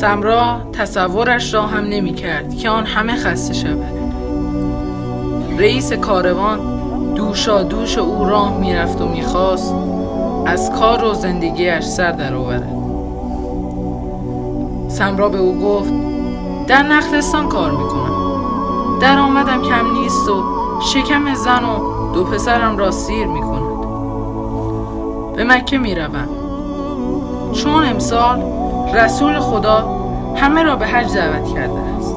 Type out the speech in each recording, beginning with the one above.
سمرا تصورش را هم نمی کرد که آن همه خسته شود. رئیس کاروان دوشا دوش او راه می‌رفت و می‌خواست از کار و زندگیش سر درآورد سمرا به او گفت در نخلستان کار می‌کنم. درآمدم کم نیست و شکم زن و دو پسرم را سیر می‌کند. به مکه می‌روم. چون امسال رسول خدا همه را به حج دعوت کرده است.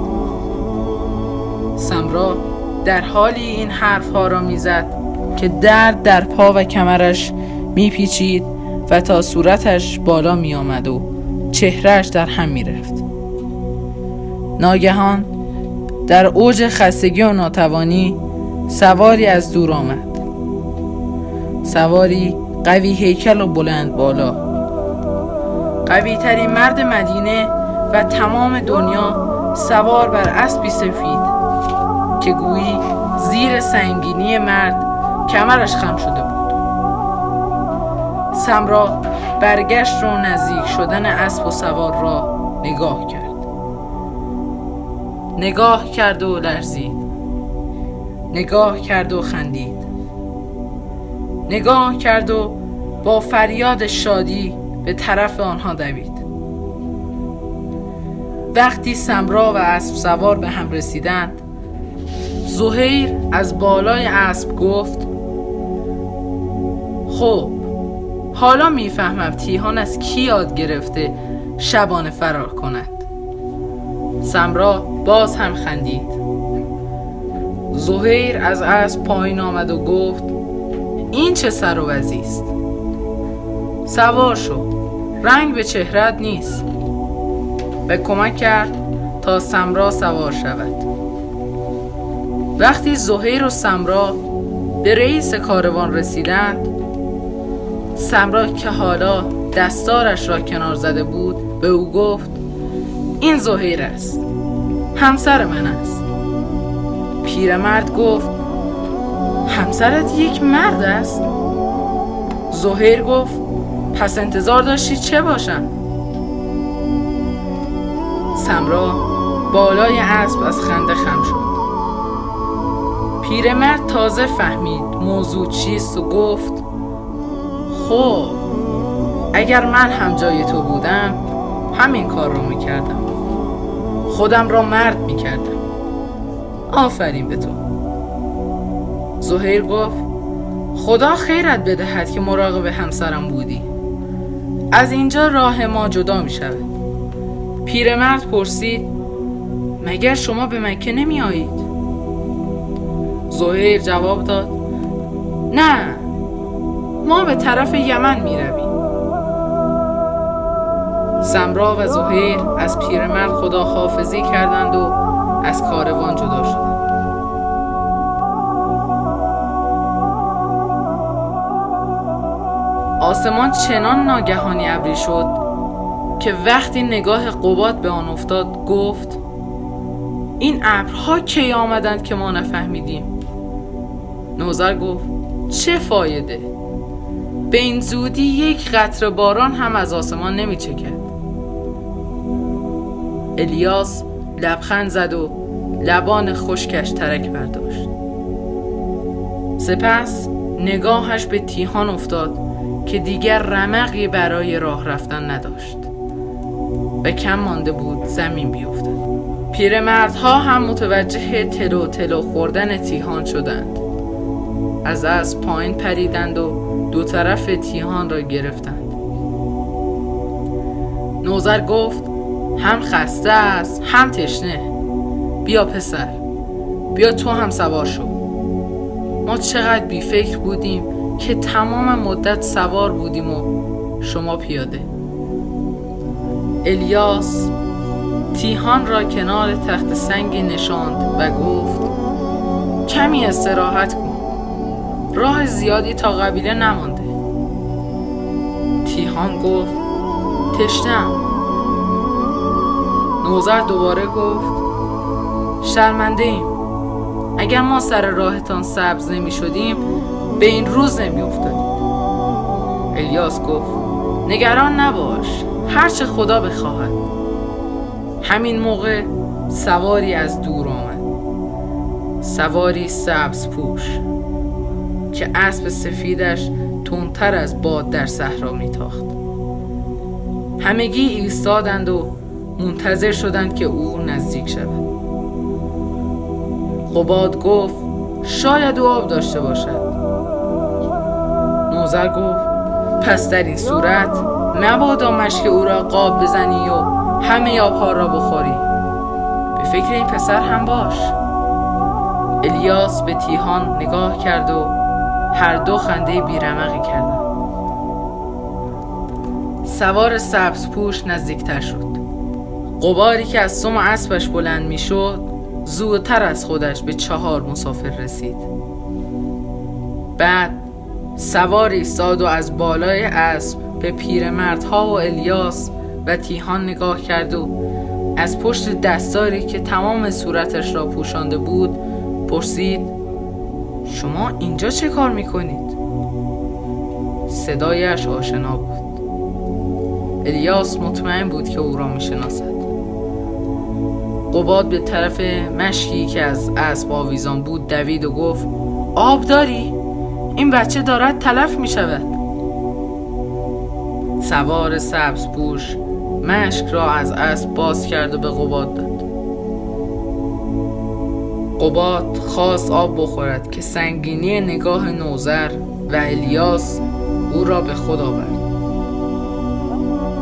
سمرا در حالی این حرف ها را می‌زد که درد در پا و کمرش میپیچید و تا صورتش بالا می آمد و چهرهش در هم می رفت. ناگهان در اوج خستگی و ناتوانی سواری از دور آمد. سواری قوی هیکل و بلند بالا. قوی ترین مرد مدینه و تمام دنیا سوار بر اسبی سفید که گویی زیر سنگینی مرد کمرش خم شده بود. سمرا برگشت رو نزدیک شدن اسب و سوار را نگاه کرد. نگاه کرد و لرزید. نگاه کرد و خندید. نگاه کرد و با فریاد شادی به طرف آنها دوید. وقتی سمرا و اسب سوار به هم رسیدند زهیر از بالای اسب گفت خب حالا می‌فهمم تیهان از کی یاد گرفته شبانه فرار کند. سمرا باز هم خندید. زهیر از اسب پایین آمد و گفت این چه سر و است؟ سوار شو رنگ به چهرت نیست. به کمک کرد تا سمرا سوار شود. وقتی زهیر و سمرا به رئیس کاروان رسیدند سمرا که حالا دستارش را کنار زده بود به او گفت این زهیر است همسر من است. پیرمرد گفت همسرت یک مرد است؟ زهیر گفت پس انتظار داشتی چه باشم سمرا بالای اسب از خنده خم شد. پیرمرد تازه فهمید موضوع چیست و گفت خب اگر من هم جای تو بودم همین کار رو می‌کردم. خودم را مرد می‌کردم. آفرین به تو. زهیر گفت خدا خیرت بدهد که مراقب همسرم بودی. از اینجا راه ما جدا می پیرمرد پرسید مگر شما به مکه نمی آیید؟ زهیر جواب داد نه ما به طرف یمن می رویم سمرا و زهیر از پیرمرد خدا حافظی کردند و از کاروان جدا شدند آسمان چنان ناگهانی ابری شد که وقتی نگاه قباد به آن افتاد گفت این ابرها کی آمدند که ما نفهمیدیم؟ نوزر گفت چه فایده؟ به این زودی یک قطر باران هم از آسمان نمی چکد. الیاس لبخند زد و لبان خشکش ترک برداشت. سپس نگاهش به تیهان افتاد که دیگر رمقی برای راه رفتن نداشت. و کم مانده بود زمین بیفتد پیرمردها هم متوجه تلو تلو خوردن تیهان شدند. از از پایین پریدند و دو طرف تیهان را گرفتند. نوزر گفت هم خسته است هم تشنه. بیا پسر بیا تو هم سوار شو. ما چقدر بیفکر بودیم که تمام مدت سوار بودیم و شما پیاده. الیاس تیهان را کنار تخت سنگی نشاند و گفت کمی استراحت کن راه زیادی تا قبیله نمانده. تیهان گفت تشتم نوزر دوباره گفت شرمنده ایم. اگر ما سر راهتان سبز نمی شدیم به این روز نمی افتادیم الیاس گفت نگران نباش. هرچه خدا بخواهد. همین موقع سواری از دور آمد. سواری سبز پوش که اسب سفیدش تندتر از باد در صحرا میتاخت. همگی ایستادند و منتظر شدند که او نزدیک شود. قباد گفت شاید او آب داشته باشد. نوزر گفت پس در این صورت مبادا مشک او را قاب بزنی و همه آبها را بخوری. به فکر این پسر هم باش. الیاس به تیهان نگاه کرد و هر دو خنده بیرمقی کردند. سوار سبز پوش نزدیکتر شد. قباری که از سم اسبش بلند می شد زودتر از خودش به چهار مسافر رسید. بعد سواری ساد و از بالای اسب به پیرمردها و الیاس و تیهان نگاه کرد و از پشت دستاری که تمام صورتش را پوشانده بود پرسید شما اینجا چه کار می‌کنید؟ صدایش آشنا بود الیاس مطمئن بود که او را می‌شناسد قباد به طرف مشکی که از اسب آویزان بود دوید و گفت آب داری؟ این بچه دارد تلف می شود. سوار سبز پوش مشک را از اسب باز کرد و به قباد داد. قباد خواست آب بخورد که سنگینی نگاه نوزر و الیاس او را به خود آورد.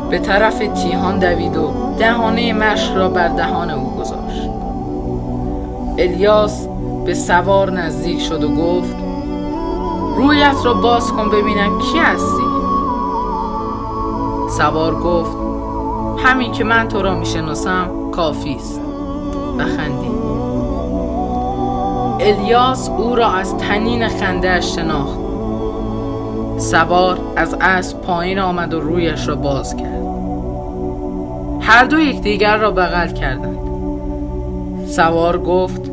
به طرف تیهان دوید و دهانه مشک را بر دهان او گذاشت. الیاس به سوار نزدیک شد و گفت رویت را باز کن ببینم کی هستی. سوار گفت همین که من تو را می‌شناسم کافی است. و خندید. الیاس او را از تنین خنده شناخت. سوار از اسب پایین آمد و رویش را باز کرد. هر دو یکدیگر را بغل کردند. سوار گفت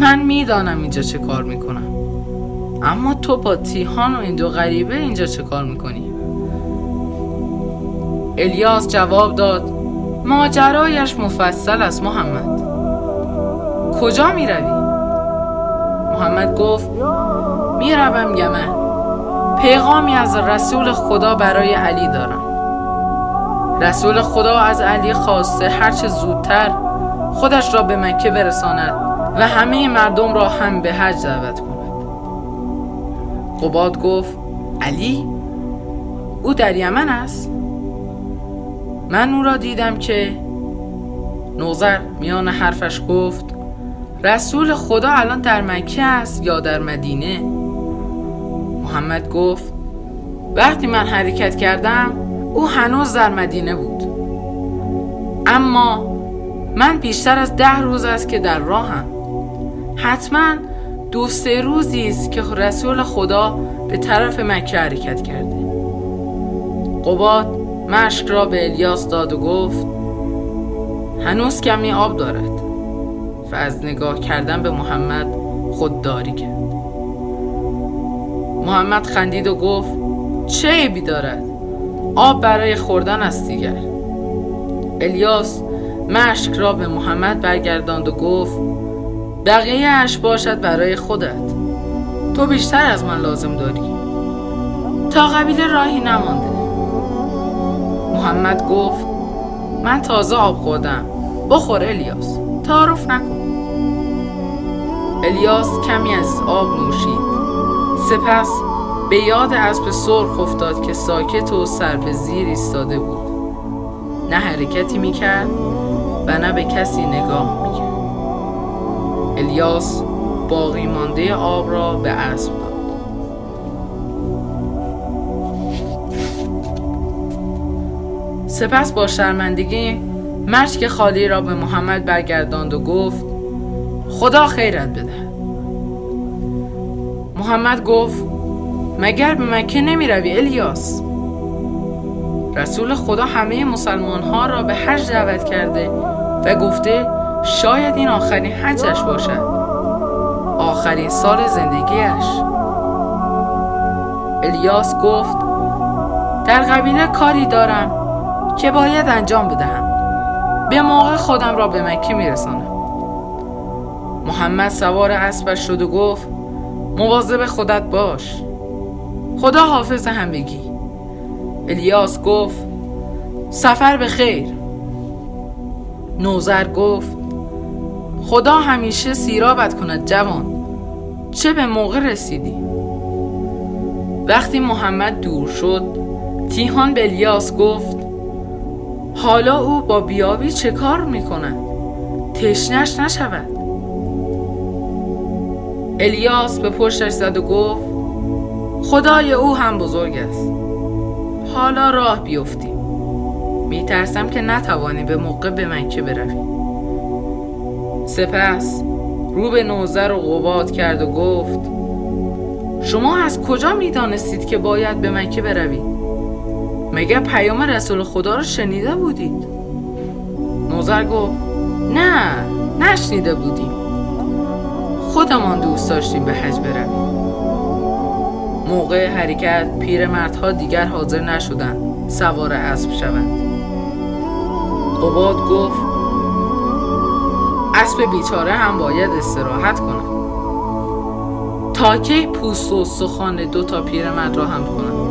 من می‌دانم اینجا چه کار می‌کنم. اما تو با تیهان و این دو غریبه اینجا چه کار می‌کنی؟ الیاس جواب داد ماجرایش مفصل است محمد کجا می روی؟ محمد گفت می روم یمن پیغامی از رسول خدا برای علی دارم رسول خدا از علی خواسته هرچه زودتر خودش را به مکه برساند و همه مردم را هم به حج دعوت کند قباد گفت علی؟ او در یمن است. من او را دیدم که؟ نوزر میان حرفش گفت رسول خدا الان در مکه است یا در مدینه؟ محمد گفت وقتی من حرکت کردم او هنوز در مدینه بود. اما من بیشتر از ده روز است که در راهم. حتما دو سه روزی است که رسول خدا به طرف مکه حرکت کرده. قباد مشک را به الیاس داد و گفت هنوز کمی آب دارد و از نگاه کردن به محمد خودداری کرد. محمد خندید و گفت چه عیبی دارد؟ آب برای خوردن است دیگر. الیاس مشک را به محمد برگرداند و گفت بقیه اش باشد برای خودت. تو بیشتر از من لازم داری. تا قبیله راهی نمانده. محمد گفت من تازه آب خوردم. بخور الیاس. تعارف نکن. الیاس کمی از آب نوشید. سپس به یاد اسب سرخ افتاد که ساکت و سر به زیر ایستاده بود. نه حرکتی می‌کرد و نه به کسی نگاه می‌کرد. الیاس باقی مانده آب را به اسب داد سپس با شرمندگی مشک خالی را به محمد برگرداند و گفت خدا خیرت بده. محمد گفت مگر به مکه نمی روی الیاس رسول خدا همه مسلمان ها را به حج دعوت کرده و گفته شاید این آخرین حجش باشد. آخرین سال زندگیش الیاس گفت در قبیله کاری دارم که باید انجام بدهم. به موقع خودم را به مکه میرسانم. محمد سوار اسبش شد و گفت مواظب خودت باش. خدا حافظ همگی. الیاس گفت سفر به خیر. نوزر گفت خدا همیشه سیرابت کند جوان. چه به موقع رسیدی؟ وقتی محمد دور شد تیهان به الیاس گفت حالا او با بیابی چه کار می‌کند؟ تشنش نشود. الیاس به پشتش زد و گفت خدای او هم بزرگ است. حالا راه بیفتیم. میترسم که نتوانی به موقع به منکه بروی. سپس رو به نوزر و قباد کرد و گفت شما از کجا می‌دانستید که باید به مکه بروید؟ مگه پیام رسول خدا رو شنیده بودید؟ نوزر گفت نه نشنیده بودیم. خودمان دوست داشتیم به حج برویم. موقع حرکت پیرمردها دیگر حاضر نشدند سوار اسب شوند. قباد گفت اسب بیچاره هم باید استراحت کند تا کی پوست و سخان دو تا پیرمرد را هم کنند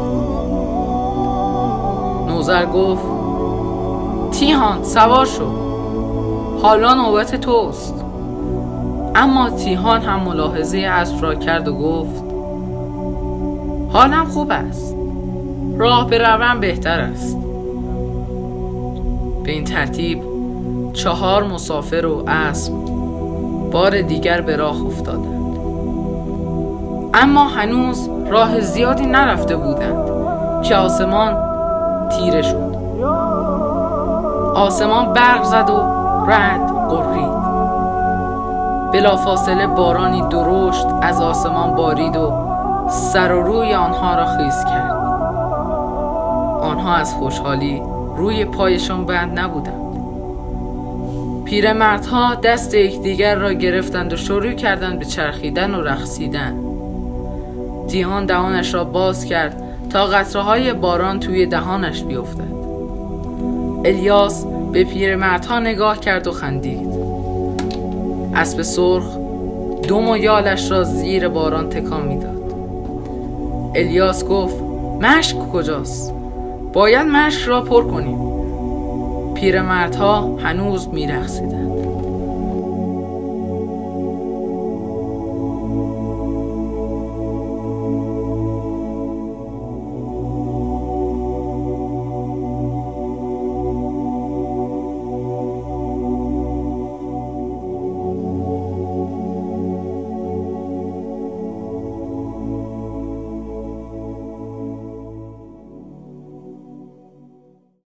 نوزر گفت تیهان سوار شو. حالا نوبت توست. اما تیهان هم ملاحظه اسب را کرد و گفت حالم خوب است. راه بروم بهتر است. به این ترتیب چهار مسافر و اسب بار دیگر به راه افتادند. اما هنوز راه زیادی نرفته بودند که آسمان تیره شد. آسمان برق زد و رد قرید بلافاصله بارانی درشت از آسمان بارید و سر و روی آنها را خیز کرد. آنها از خوشحالی روی پایشان بند نبودند. پیرمردها دست یکدیگر را گرفتند و شروع کردند به چرخیدن و رقصیدن. دیهان دهانش را باز کرد تا قطره های باران توی دهانش بیفتد. الیاس به پیرمردها نگاه کرد و خندید. اسب سرخ دم و یالش را زیر باران تکان می‌داد. الیاس گفت مشک کجاست؟ باید مشک را پر کنیم. پیرمردها هنوز میرخصیدند